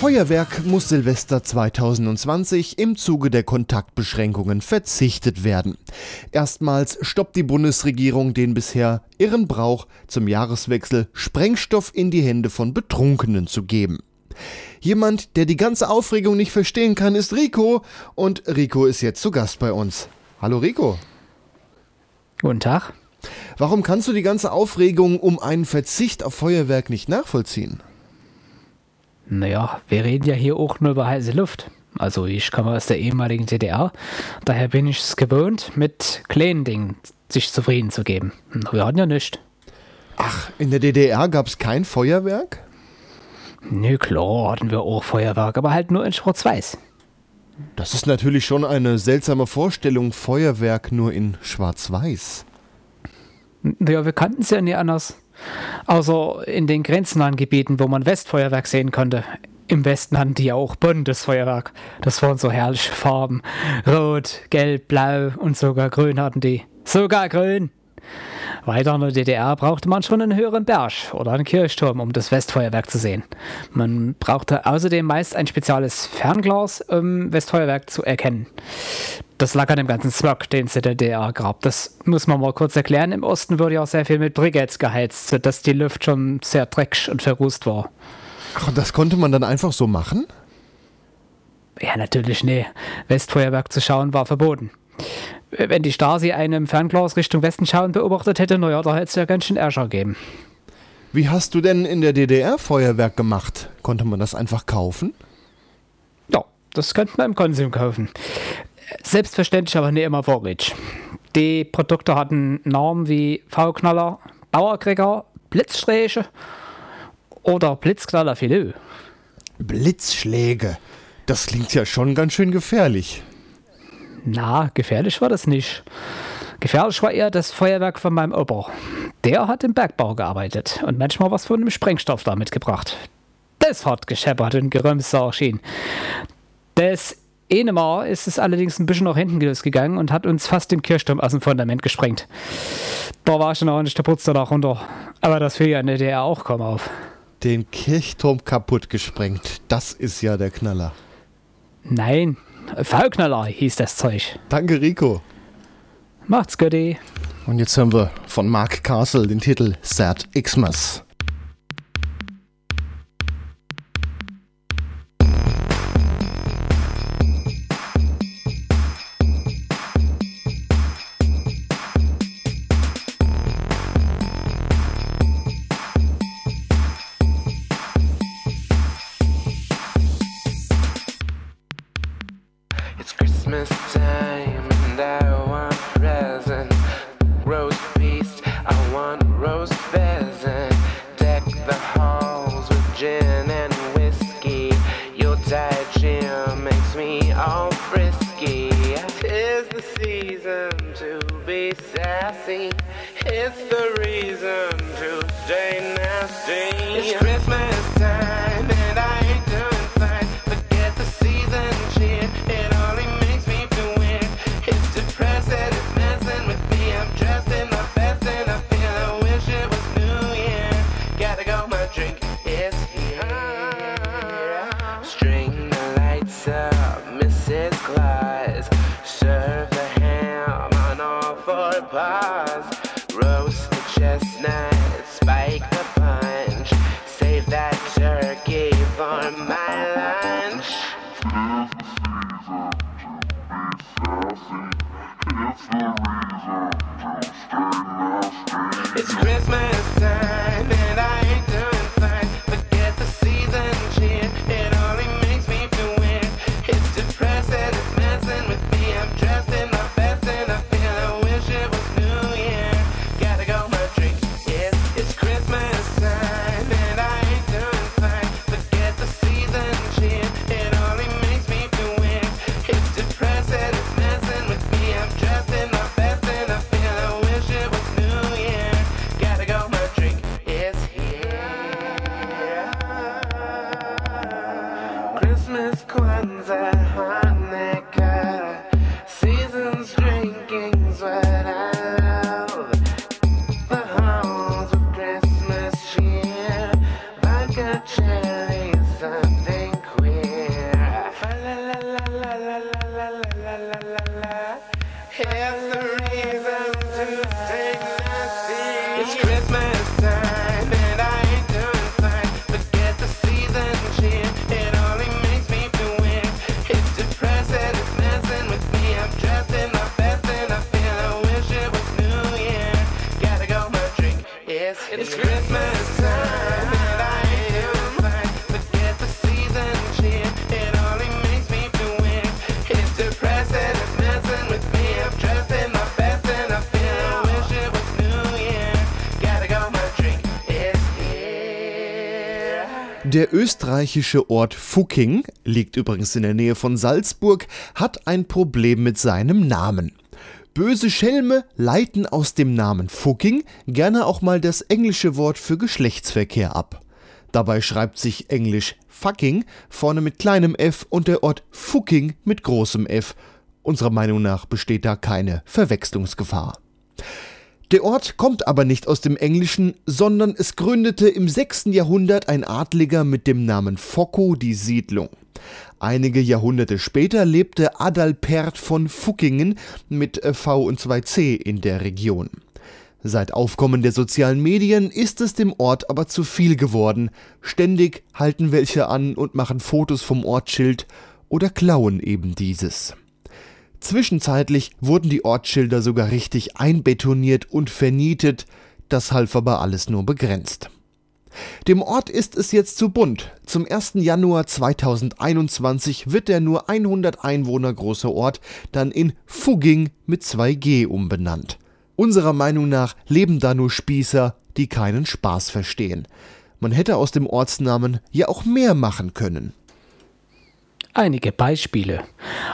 Feuerwerk muss Silvester 2020 im Zuge der Kontaktbeschränkungen verzichtet werden. Erstmals stoppt die Bundesregierung den bisher irren Brauch, zum Jahreswechsel Sprengstoff in die Hände von Betrunkenen zu geben. Jemand, der die ganze Aufregung nicht verstehen kann, ist Rico und Rico ist jetzt zu Gast bei uns. Hallo Rico. Guten Tag. Warum kannst du die ganze Aufregung um einen Verzicht auf Feuerwerk nicht nachvollziehen? Naja, wir reden ja hier auch nur über heiße Luft. Also ich komme aus der ehemaligen DDR, daher bin ich es gewohnt, mit kleinen Dingen sich zufrieden zu geben. Wir hatten ja nichts. Ach, in der DDR gab es kein Feuerwerk? Nö, klar hatten wir auch Feuerwerk, aber halt nur in Schwarz-Weiß. Das ist natürlich schon eine seltsame Vorstellung, Feuerwerk nur in Schwarz-Weiß. Ja, wir kannten es ja nie anders. Außer in den grenznahen Gebieten, wo man Westfeuerwerk sehen konnte. Im Westen hatten die ja auch Bundesfeuerwerk. Das waren so herrliche Farben. Rot, Gelb, Blau und sogar Grün hatten die. Sogar Grün! Weiter in der DDR brauchte man schon einen höheren Berg oder einen Kirchturm, um das Westfeuerwerk zu sehen. Man brauchte außerdem meist ein spezielles Fernglas, um Westfeuerwerk zu erkennen. Das lag an dem ganzen Smog, den es in der DDR gab. Das muss man mal kurz erklären. Im Osten wurde ja auch sehr viel mit Briketts geheizt, sodass die Luft schon sehr dreckig und verrußt war. Ach, und das konnte man dann einfach so machen? Ja, natürlich, nee. Westfeuerwerk zu schauen war verboten. Wenn die Stasi einem Fernglas Richtung Westen schauen beobachtet hätte, naja, da hätte es ja ganz schön Ärger gegeben. Wie hast du denn in der DDR Feuerwerk gemacht? Konnte man das einfach kaufen? Ja, das könnte man im Konsum kaufen. Selbstverständlich aber nicht immer vorrätig. Die Produkte hatten Namen wie V-Knaller, Bauerkräger, Blitzsträche oder Blitzknaller Filet. Blitzschläge. Das klingt ja schon ganz schön gefährlich. Na, gefährlich war das nicht. Gefährlich war eher das Feuerwerk von meinem Opa. Der hat im Bergbau gearbeitet und manchmal was von einem Sprengstoff da mitgebracht. Das hat gescheppert und gerömst sah schien. Das eine Mal ist es allerdings ein bisschen nach hinten losgegangen und hat uns fast den Kirchturm aus dem Fundament gesprengt. Da war schon ordentlich der Putz danach runter. Aber das will ja in der DDR auch kaum auf. Den Kirchturm kaputt gesprengt. Das ist ja der Knaller. Nein, V-Knaller hieß das Zeug. Danke, Rico. Macht's gut. eh. Und jetzt hören wir von Mark Castle den Titel Sad Xmas. Der österreichische Ort Fucking, liegt übrigens in der Nähe von Salzburg, hat ein Problem mit seinem Namen. Böse Schelme leiten aus dem Namen Fucking gerne auch mal das englische Wort für Geschlechtsverkehr ab. Dabei schreibt sich englisch fucking vorne mit kleinem f und der Ort Fucking mit großem f. Unserer Meinung nach besteht da keine Verwechslungsgefahr. Der Ort kommt aber nicht aus dem Englischen, sondern es gründete im 6. Jahrhundert ein Adliger mit dem Namen Focko die Siedlung. Einige Jahrhunderte später lebte Adalpert von Fuckingen mit äh, V und 2C in der Region. Seit Aufkommen der sozialen Medien ist es dem Ort aber zu viel geworden. Ständig halten welche an und machen Fotos vom Ortsschild oder klauen eben dieses. Zwischenzeitlich wurden die Ortsschilder sogar richtig einbetoniert und vernietet, das half aber alles nur begrenzt. Dem Ort ist es jetzt zu bunt. Zum 1. Januar 2021 wird der nur 100 Einwohner große Ort dann in Fugging mit 2G umbenannt. Unserer Meinung nach leben da nur Spießer, die keinen Spaß verstehen. Man hätte aus dem Ortsnamen ja auch mehr machen können. Einige Beispiele.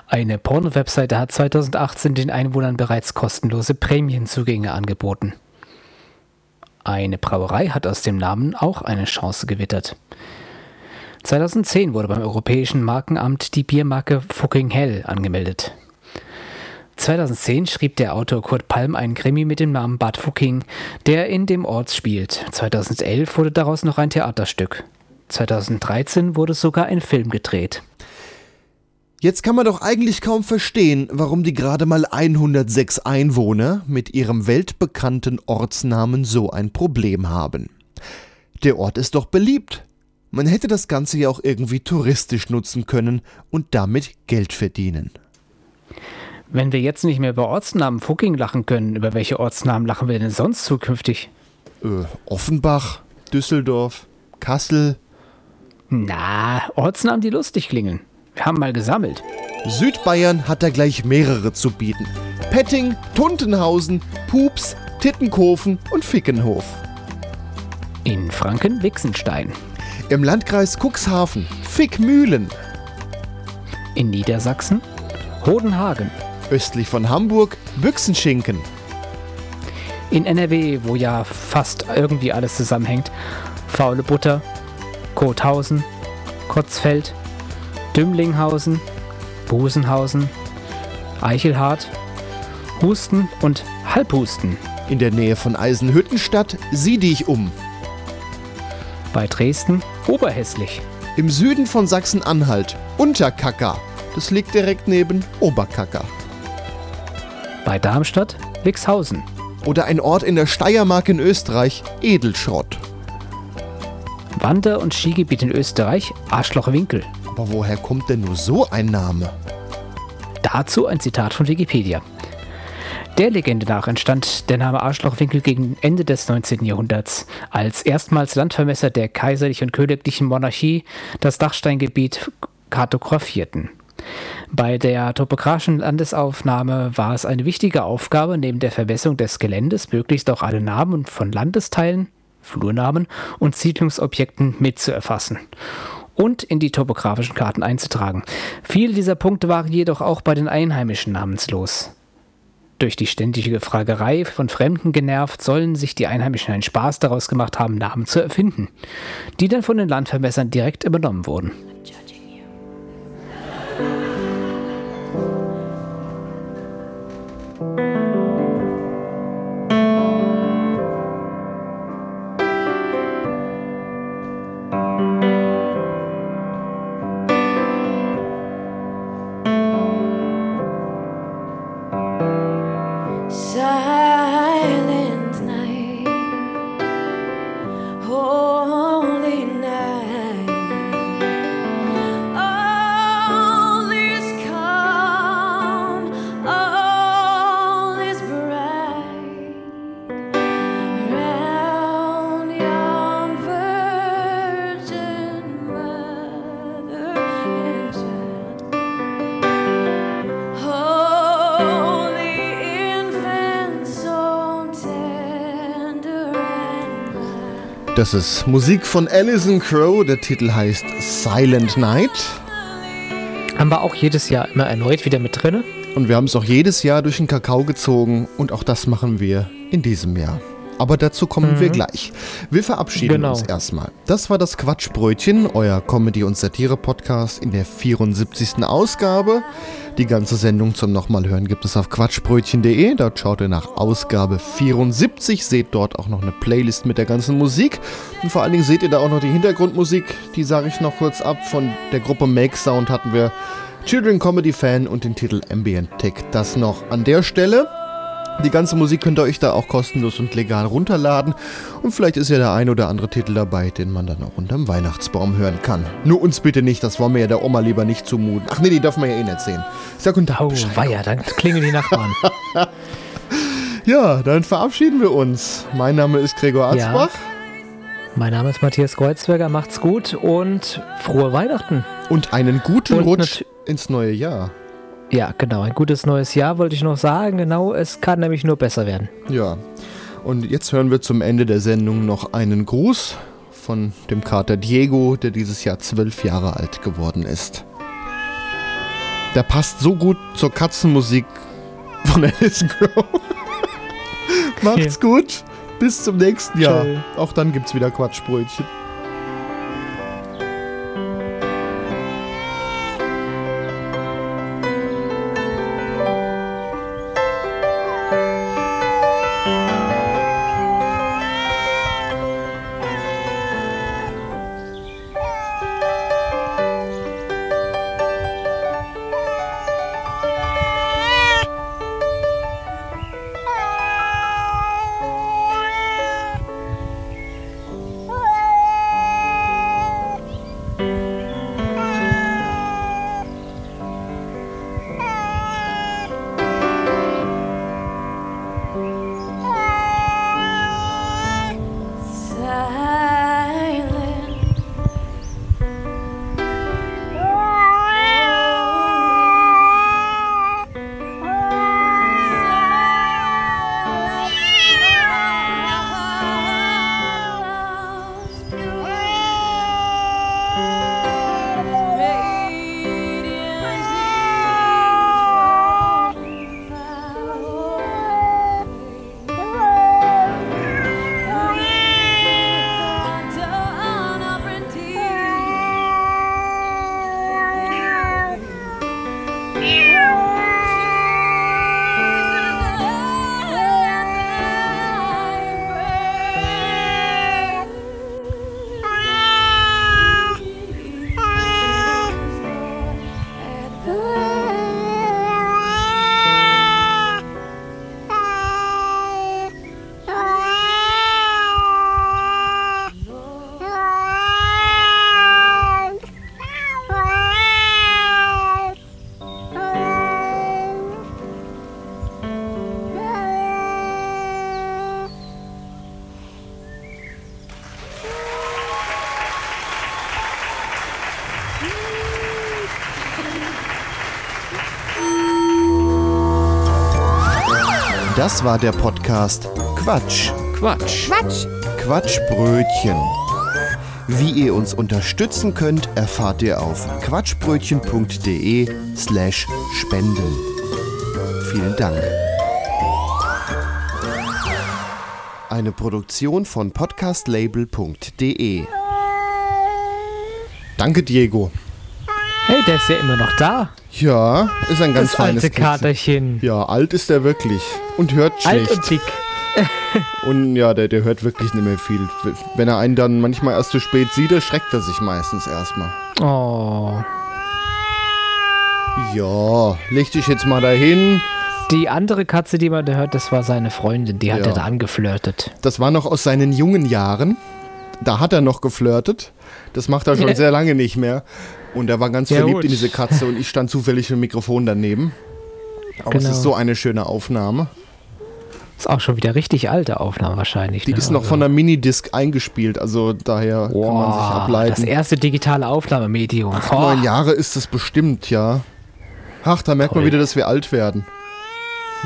Eine Porno-Webseite hat 2018 den Einwohnern bereits kostenlose Prämienzugänge angeboten. Eine Brauerei hat aus dem Namen auch eine Chance gewittert. 2010 wurde beim Europäischen Markenamt die Biermarke Fucking Hell angemeldet. 2010 schrieb der Autor Kurt Palm einen Krimi mit dem Namen Bad Fucking, der in dem Ort spielt. 2011 wurde daraus noch ein Theaterstück. 2013 wurde sogar ein Film gedreht. Jetzt kann man doch eigentlich kaum verstehen, warum die gerade mal 106 Einwohner mit ihrem weltbekannten Ortsnamen so ein Problem haben. Der Ort ist doch beliebt. Man hätte das Ganze ja auch irgendwie touristisch nutzen können und damit Geld verdienen. Wenn wir jetzt nicht mehr über Ortsnamen Fucking lachen können, über welche Ortsnamen lachen wir denn sonst zukünftig? Äh, Offenbach, Düsseldorf, Kassel. Na, Ortsnamen, die lustig klingen. Wir haben mal gesammelt. Südbayern hat da gleich mehrere zu bieten. Petting, Tuntenhausen, Pups, Tittenkofen und Fickenhof. In Franken Wixenstein. Im Landkreis Cuxhaven, Fickmühlen. In Niedersachsen Hodenhagen. Östlich von Hamburg, Büchsenschinken. In NRW, wo ja fast irgendwie alles zusammenhängt, Faule Butter, Kothausen, Kotzfeld, Dümlinghausen, Busenhausen, Eichelhardt, Husten und Halbhusten. In der Nähe von Eisenhüttenstadt, sieh dich um. Bei Dresden Oberhässlich. Im Süden von Sachsen-Anhalt, Unterkacker. Das liegt direkt neben Oberkacker. Bei Darmstadt Wixhausen. Oder ein Ort in der Steiermark in Österreich, Edelschrott. Wander- und Skigebiet in Österreich Arschlochwinkel. Aber woher kommt denn nur so ein Name? Dazu ein Zitat von Wikipedia. Der Legende nach entstand der Name Arschlochwinkel gegen Ende des 19. Jahrhunderts, als erstmals Landvermesser der kaiserlichen und königlichen Monarchie das Dachsteingebiet kartografierten. Bei der topografischen Landesaufnahme war es eine wichtige Aufgabe, neben der Verbesserung des Geländes möglichst auch alle Namen von Landesteilen, Flurnamen und Siedlungsobjekten mitzuerfassen und in die topografischen Karten einzutragen. Viele dieser Punkte waren jedoch auch bei den Einheimischen namenslos. Durch die ständige Fragerei von Fremden genervt, sollen sich die Einheimischen einen Spaß daraus gemacht haben, Namen zu erfinden, die dann von den Landvermessern direkt übernommen wurden. Das ist Musik von Alison Crow. Der Titel heißt Silent Night. Haben wir auch jedes Jahr immer erneut wieder mit drinne. Und wir haben es auch jedes Jahr durch den Kakao gezogen. Und auch das machen wir in diesem Jahr. Aber dazu kommen Mhm. wir gleich. Wir verabschieden Genau. uns erstmal. Das war das Quatschbrötchen, euer Comedy- und Satire-Podcast in der 74. Ausgabe. Die ganze Sendung zum Nochmalhören gibt es auf quatschbrötchen.de. Dort schaut ihr nach Ausgabe 74, seht dort auch noch eine Playlist mit der ganzen Musik. Und vor allen Dingen seht ihr da auch noch die Hintergrundmusik. Die sage ich noch kurz ab. Von der Gruppe Make Sound hatten wir Children Comedy Fan und den Titel Ambient Tech. Das noch an der Stelle. Die ganze Musik könnt ihr euch da auch kostenlos und legal runterladen. Und vielleicht ist ja der ein oder andere Titel dabei, den man dann auch unterm Weihnachtsbaum hören kann. Nur uns bitte nicht, das wollen wir ja der Oma lieber nicht zumuten. Ach nee, die darf man ja eh nicht sehen. Sag und Oh, weia, dann klingeln die Nachbarn. Ja, dann verabschieden wir uns. Mein Name ist Gregor Ja. Arzbach. mein Name ist Matthias Kreuzberger, macht's gut und frohe Weihnachten. Und einen guten Und Rutsch ins neue Jahr. Ja, genau, ein gutes neues Jahr wollte ich noch sagen. Genau, es kann nämlich nur besser werden. Ja. Und jetzt hören wir zum Ende der Sendung noch einen Gruß von dem Kater Diego, der dieses Jahr zwölf Jahre alt geworden ist. Der passt so gut zur Katzenmusik von Alison Crow. Macht's gut. Bis zum nächsten Jahr. Tschö. Auch dann gibt's wieder Quatschbrötchen. Das war der Podcast Quatsch. Quatsch. Quatsch. Quatschbrötchen. Wie ihr uns unterstützen könnt, erfahrt ihr auf quatschbrötchen.de slash spenden. Vielen Dank. Eine Produktion von podcastlabel.de Danke, Diego. Hey, der ist ja immer noch da. Ja, ist ein ganz das feines alte. Katerchen. Ja, alt ist er wirklich. Und hört Alt schlecht. und dick. Und ja, der, der hört wirklich nicht mehr viel. Wenn er einen dann manchmal erst zu spät sieht, erschreckt er sich meistens erstmal. Oh. Ja, leg dich jetzt mal dahin. Die andere Katze, die man da hört, das war seine Freundin. Die hat Ja. er da angeflirtet. Das war noch aus seinen jungen Jahren. Da hat er noch geflirtet. Das macht er schon sehr lange nicht mehr. Und er war ganz Ja, verliebt gut. in diese Katze und ich stand zufällig im Mikrofon daneben. Aber es Genau. ist so eine schöne Aufnahme. Ist auch schon wieder richtig alte Aufnahme wahrscheinlich. Die ne? ist noch Also- von der Minidisc eingespielt, also daher kann man sich ableiten. Das erste digitale Aufnahmemedium. Acht, Boah. neun Jahre ist es bestimmt, ja. Ach, da merkt man Toll. wieder, dass wir alt werden.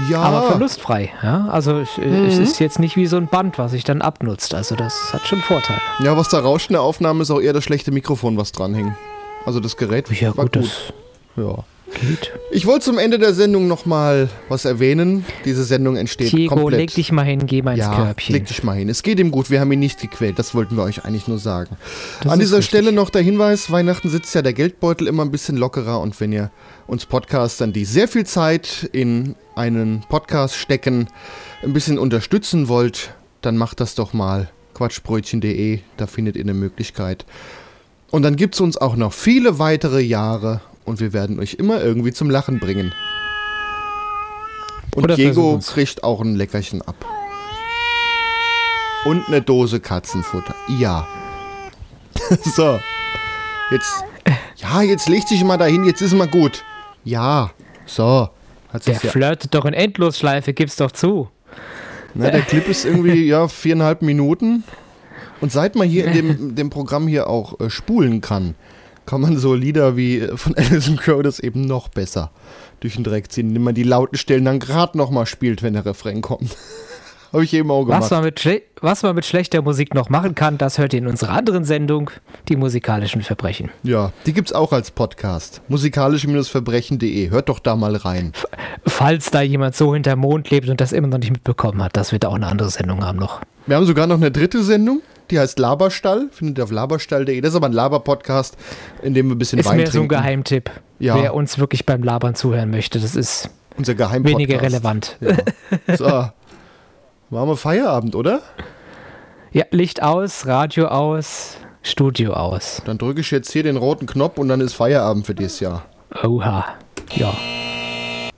Ja. Aber verlustfrei. Ja? Also es, es Mhm. ist jetzt nicht wie so ein Band, was sich dann abnutzt. Also das hat schon Vorteile. Ja, was da rauscht in der Aufnahme ist auch eher das schlechte Mikrofon, was dranhing. Also das Gerät Ja, war gut, gut. Ja. geht. Ich wollte zum Ende der Sendung nochmal was erwähnen. Diese Sendung entsteht Diego, komplett. leg dich mal hin, geh mal ins ja, Körbchen. leg dich mal hin. Es geht ihm gut, wir haben ihn nicht gequält. Das wollten wir euch eigentlich nur sagen. Das An dieser richtig. Stelle noch der Hinweis, Weihnachten sitzt ja der Geldbeutel immer ein bisschen lockerer und wenn ihr uns Podcastern, die sehr viel Zeit in einen Podcast stecken, ein bisschen unterstützen wollt, dann macht das doch mal. Quatschbrötchen.de, da findet ihr eine Möglichkeit. Und dann gibt es uns auch noch viele weitere Jahre und wir werden euch immer irgendwie zum Lachen bringen. Und Oder Diego kriegt auch ein Leckerchen ab. Und eine Dose Katzenfutter. Ja. so. Jetzt. Ja, jetzt leg dich mal dahin, jetzt ist mal gut. Ja. So. Hat Der ja. flirtet doch in Endlosschleife, gib's doch zu. Ne, der Clip ist irgendwie, ja, viereinhalb Minuten. Und seit man hier in dem, dem Programm hier auch äh, spulen kann, kann man so Lieder wie äh, von Alison Crow das eben noch besser durch den Dreck ziehen, indem man die lauten Stellen dann gerade nochmal spielt, wenn der Refrain kommt. Habe ich eben auch gemacht. Was man, mit was man mit schlechter Musik noch machen kann, das hört ihr in unserer anderen Sendung, die musikalischen Verbrechen. Ja, die gibt's auch als Podcast. Musikalische-verbrechen.de. Hört doch da mal rein. Falls da jemand so hinterm Mond lebt und das immer noch nicht mitbekommen hat, dass wir da auch eine andere Sendung haben noch. Wir haben sogar noch eine dritte Sendung, die heißt Laberstall. Findet ihr auf laberstall.de. Das ist aber ein Laber-Podcast, in dem wir ein bisschen Ist Wein mehr trinken. so ein Geheimtipp. Ja. Wer uns wirklich beim Labern zuhören möchte, das ist weniger relevant. Ja. So. Machen wir Feierabend, oder? Ja, Licht aus, Radio aus, Studio aus. Dann drücke ich jetzt hier den roten Knopf und dann ist Feierabend für dieses Jahr. Oha. Ja.